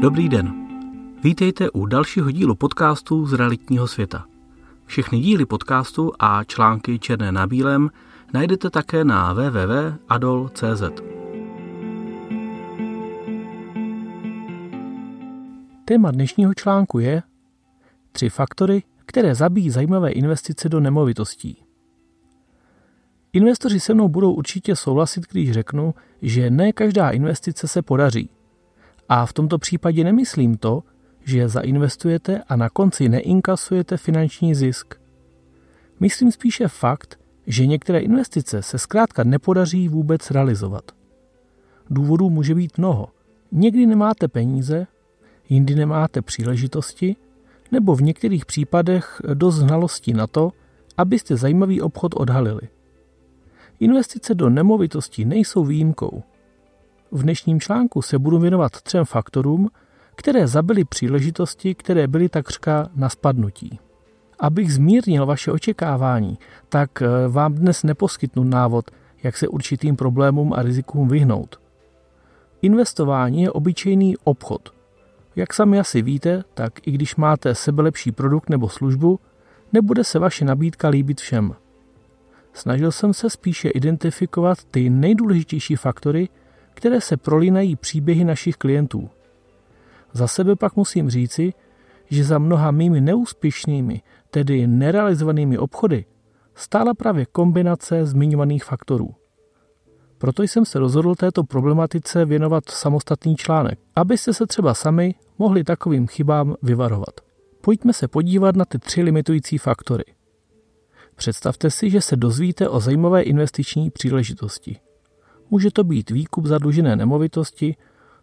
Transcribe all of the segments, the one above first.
Dobrý den. Vítejte u dalšího dílu podcastu z realitního světa. Všechny díly podcastu a články černé na bílém najdete také na www.adol.cz. Téma dnešního článku je tři faktory, které zabíjí zajímavé investice do nemovitostí. Investoři se mnou budou určitě souhlasit, když řeknu, že ne každá investice se podaří. A v tomto případě nemyslím to, že zainvestujete a na konci neinkasujete finanční zisk. Myslím spíše fakt, že některé investice se zkrátka nepodaří vůbec realizovat. Důvodů může být mnoho. Někdy nemáte peníze, jindy nemáte příležitosti, nebo v některých případech dost znalostí na to, abyste zajímavý obchod odhalili. Investice do nemovitostí nejsou výjimkou. V dnešním článku se budu věnovat třem faktorům, které zabily příležitosti, které byly takřka na spadnutí. Abych zmírnil vaše očekávání, tak eh, vám dnes neposkytnu návod, jak se určitým problémům a rizikům vyhnout. Investování je obyčejný obchod. Jak sami asi víte, tak i když máte sebelepší produkt nebo službu, nebude se vaše nabídka líbit všem – Snažil jsem se spíše identifikovat ty nejdůležitější faktory, které se prolínají příběhy našich klientů. Za sebe pak musím říci, že za mnoha mými neúspěšnými, tedy nerealizovanými obchody, stála právě kombinace zmiňovaných faktorů. Proto jsem se rozhodl této problematice věnovat samostatný článek, abyste se třeba sami mohli takovým chybám vyvarovat. Pojďme se podívat na ty tři limitující faktory. Představte si, že se dozvíte o zajímavé investiční příležitosti. Může to být výkup zadlužené nemovitosti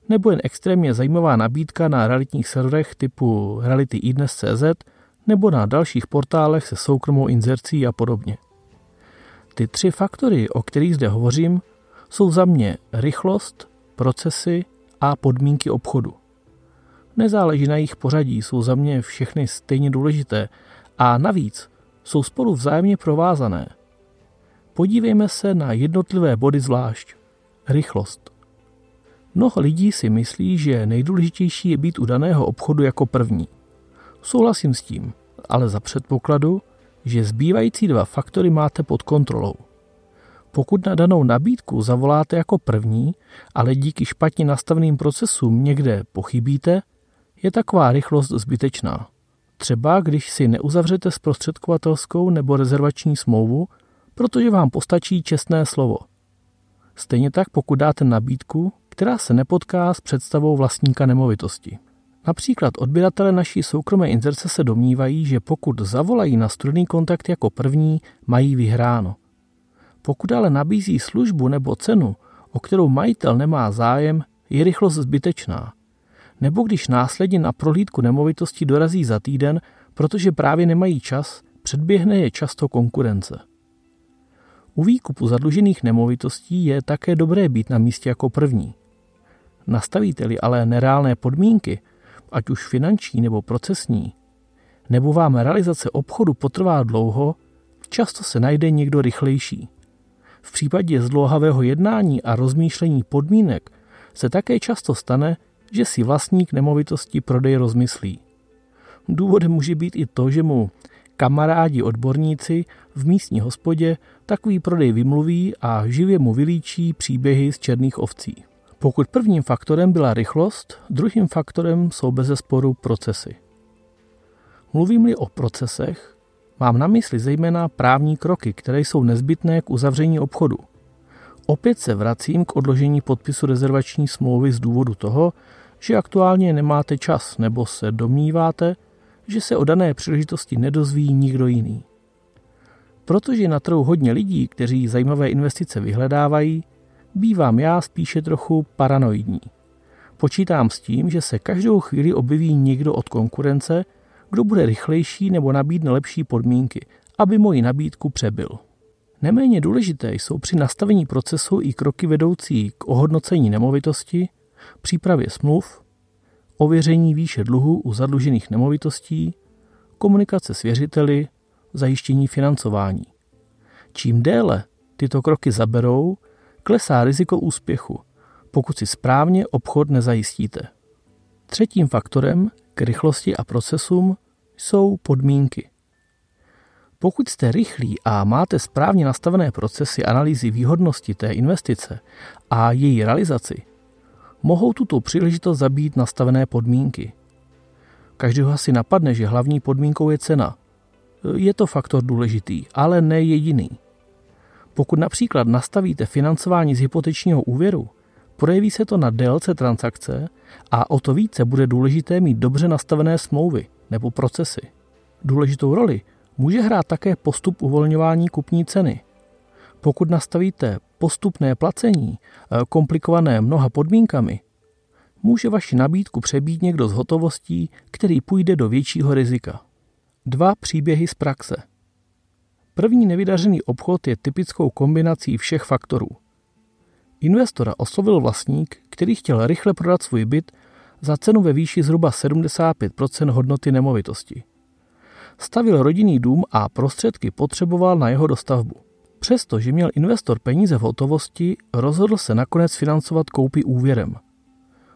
nebo jen extrémně zajímavá nabídka na realitních serverech typu reality.idnes.cz nebo na dalších portálech se soukromou inzercí a podobně. Ty tři faktory, o kterých zde hovořím, jsou za mě rychlost, procesy a podmínky obchodu. Nezáleží na jejich pořadí, jsou za mě všechny stejně důležité a navíc jsou spolu vzájemně provázané. Podívejme se na jednotlivé body zvlášť. Rychlost. Mnoho lidí si myslí, že nejdůležitější je být u daného obchodu jako první. Souhlasím s tím, ale za předpokladu, že zbývající dva faktory máte pod kontrolou. Pokud na danou nabídku zavoláte jako první, ale díky špatně nastaveným procesům někde pochybíte, je taková rychlost zbytečná. Třeba když si neuzavřete zprostředkovatelskou nebo rezervační smlouvu, protože vám postačí čestné slovo. Stejně tak pokud dáte nabídku, která se nepotká s představou vlastníka nemovitosti. Například odběratele naší soukromé inzerce se domnívají, že pokud zavolají na studený kontakt jako první, mají vyhráno. Pokud ale nabízí službu nebo cenu, o kterou majitel nemá zájem, je rychlost zbytečná nebo když následně na prohlídku nemovitosti dorazí za týden, protože právě nemají čas, předběhne je často konkurence. U výkupu zadlužených nemovitostí je také dobré být na místě jako první. Nastavíte-li ale nereálné podmínky, ať už finanční nebo procesní, nebo vám realizace obchodu potrvá dlouho, často se najde někdo rychlejší. V případě zdlouhavého jednání a rozmýšlení podmínek se také často stane, že si vlastník nemovitosti prodej rozmyslí. Důvodem může být i to, že mu kamarádi odborníci v místní hospodě takový prodej vymluví a živě mu vylíčí příběhy z černých ovcí. Pokud prvním faktorem byla rychlost, druhým faktorem jsou bezesporu procesy. Mluvím-li o procesech, mám na mysli zejména právní kroky, které jsou nezbytné k uzavření obchodu. Opět se vracím k odložení podpisu rezervační smlouvy z důvodu toho, že aktuálně nemáte čas nebo se domníváte, že se o dané příležitosti nedozví nikdo jiný. Protože na trhu hodně lidí, kteří zajímavé investice vyhledávají, bývám já spíše trochu paranoidní. Počítám s tím, že se každou chvíli objeví někdo od konkurence, kdo bude rychlejší nebo nabídne lepší podmínky, aby moji nabídku přebyl. Neméně důležité jsou při nastavení procesu i kroky vedoucí k ohodnocení nemovitosti, přípravě smluv, ověření výše dluhu u zadlužených nemovitostí, komunikace s věřiteli, zajištění financování. Čím déle tyto kroky zaberou, klesá riziko úspěchu, pokud si správně obchod nezajistíte. Třetím faktorem k rychlosti a procesům jsou podmínky. Pokud jste rychlí a máte správně nastavené procesy analýzy výhodnosti té investice a její realizaci, mohou tuto příležitost zabít nastavené podmínky. Každého asi napadne, že hlavní podmínkou je cena. Je to faktor důležitý, ale ne jediný. Pokud například nastavíte financování z hypotečního úvěru, projeví se to na délce transakce a o to více bude důležité mít dobře nastavené smlouvy nebo procesy. Důležitou roli může hrát také postup uvolňování kupní ceny. Pokud nastavíte postupné placení, eh, komplikované mnoha podmínkami, může vaši nabídku přebít někdo z hotovostí, který půjde do většího rizika. Dva příběhy z praxe. První nevydařený obchod je typickou kombinací všech faktorů. Investora oslovil vlastník, který chtěl rychle prodat svůj byt za cenu ve výši zhruba 75% hodnoty nemovitosti. Stavil rodinný dům a prostředky potřeboval na jeho dostavbu. Přestože měl investor peníze v hotovosti, rozhodl se nakonec financovat koupy úvěrem.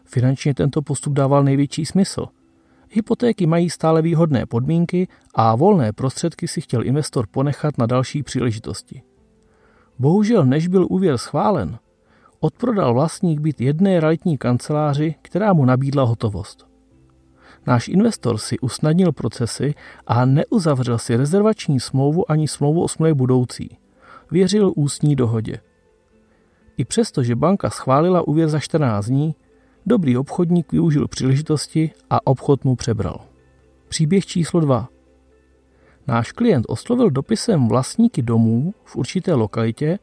Finančně tento postup dával největší smysl. Hypotéky mají stále výhodné podmínky a volné prostředky si chtěl investor ponechat na další příležitosti. Bohužel, než byl úvěr schválen, odprodal vlastník byt jedné realitní kanceláři, která mu nabídla hotovost. Náš investor si usnadnil procesy a neuzavřel si rezervační smlouvu ani smlouvu o smlouvě budoucí. Věřil ústní dohodě. I přesto, že banka schválila úvěr za 14 dní, dobrý obchodník využil příležitosti a obchod mu přebral. Příběh číslo 2. Náš klient oslovil dopisem vlastníky domů v určité lokalitě,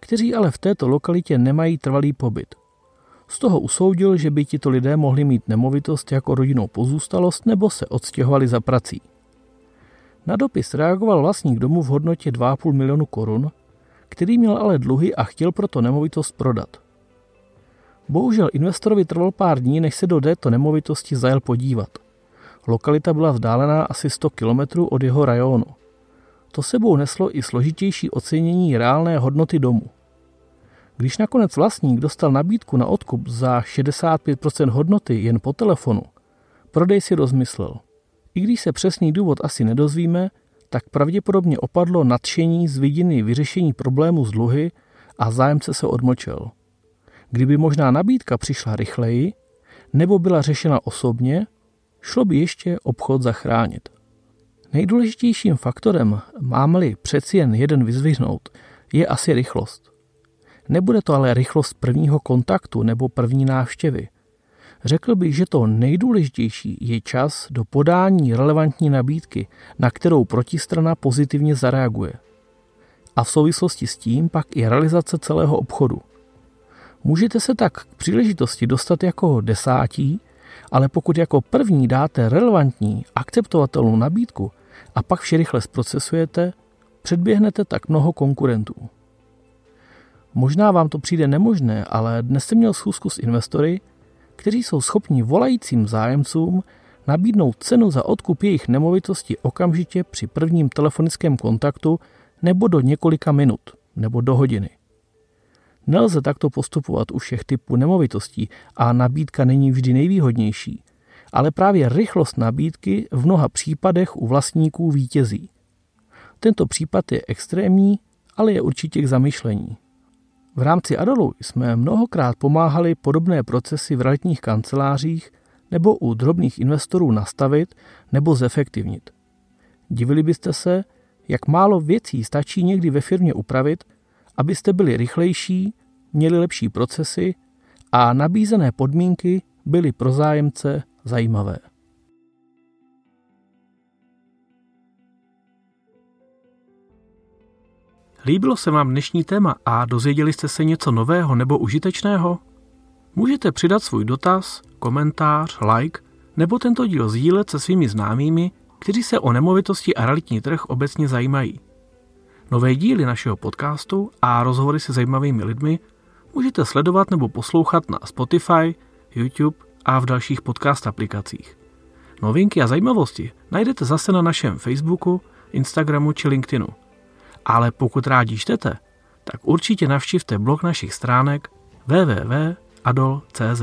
kteří ale v této lokalitě nemají trvalý pobyt. Z toho usoudil, že by tito lidé mohli mít nemovitost jako rodinnou pozůstalost nebo se odstěhovali za prací. Na dopis reagoval vlastník domu v hodnotě 2,5 milionu korun, který měl ale dluhy a chtěl proto nemovitost prodat. Bohužel investorovi trval pár dní, než se do této nemovitosti zajel podívat. Lokalita byla vzdálená asi 100 kilometrů od jeho rajonu. To sebou neslo i složitější ocenění reálné hodnoty domu. Když nakonec vlastník dostal nabídku na odkup za 65% hodnoty jen po telefonu, prodej si rozmyslel. I když se přesný důvod asi nedozvíme, tak pravděpodobně opadlo nadšení z vidiny vyřešení problému z dluhy a zájemce se odmlčel. Kdyby možná nabídka přišla rychleji, nebo byla řešena osobně, šlo by ještě obchod zachránit. Nejdůležitějším faktorem, mám-li přeci jen jeden vyzvihnout, je asi rychlost. Nebude to ale rychlost prvního kontaktu nebo první návštěvy. Řekl bych, že to nejdůležitější je čas do podání relevantní nabídky, na kterou protistrana pozitivně zareaguje. A v souvislosti s tím pak i realizace celého obchodu. Můžete se tak k příležitosti dostat jako desátí, ale pokud jako první dáte relevantní, akceptovatelnou nabídku a pak vše rychle zprocesujete, předběhnete tak mnoho konkurentů. Možná vám to přijde nemožné, ale dnes jsem měl schůzku s investory, kteří jsou schopni volajícím zájemcům nabídnout cenu za odkup jejich nemovitosti okamžitě při prvním telefonickém kontaktu nebo do několika minut nebo do hodiny. Nelze takto postupovat u všech typů nemovitostí a nabídka není vždy nejvýhodnější, ale právě rychlost nabídky v mnoha případech u vlastníků vítězí. Tento případ je extrémní, ale je určitě k zamyšlení. V rámci Adolu jsme mnohokrát pomáhali podobné procesy v realitních kancelářích nebo u drobných investorů nastavit nebo zefektivnit. Divili byste se, jak málo věcí stačí někdy ve firmě upravit, abyste byli rychlejší, měli lepší procesy a nabízené podmínky byly pro zájemce zajímavé. Líbilo se vám dnešní téma a dozvěděli jste se něco nového nebo užitečného? Můžete přidat svůj dotaz, komentář, like nebo tento díl sdílet se svými známými, kteří se o nemovitosti a realitní trh obecně zajímají. Nové díly našeho podcastu a rozhovory se zajímavými lidmi můžete sledovat nebo poslouchat na Spotify, YouTube a v dalších podcast aplikacích. Novinky a zajímavosti najdete zase na našem Facebooku, Instagramu či LinkedInu. Ale pokud rádi čtete, tak určitě navštivte blog našich stránek www.adol.cz.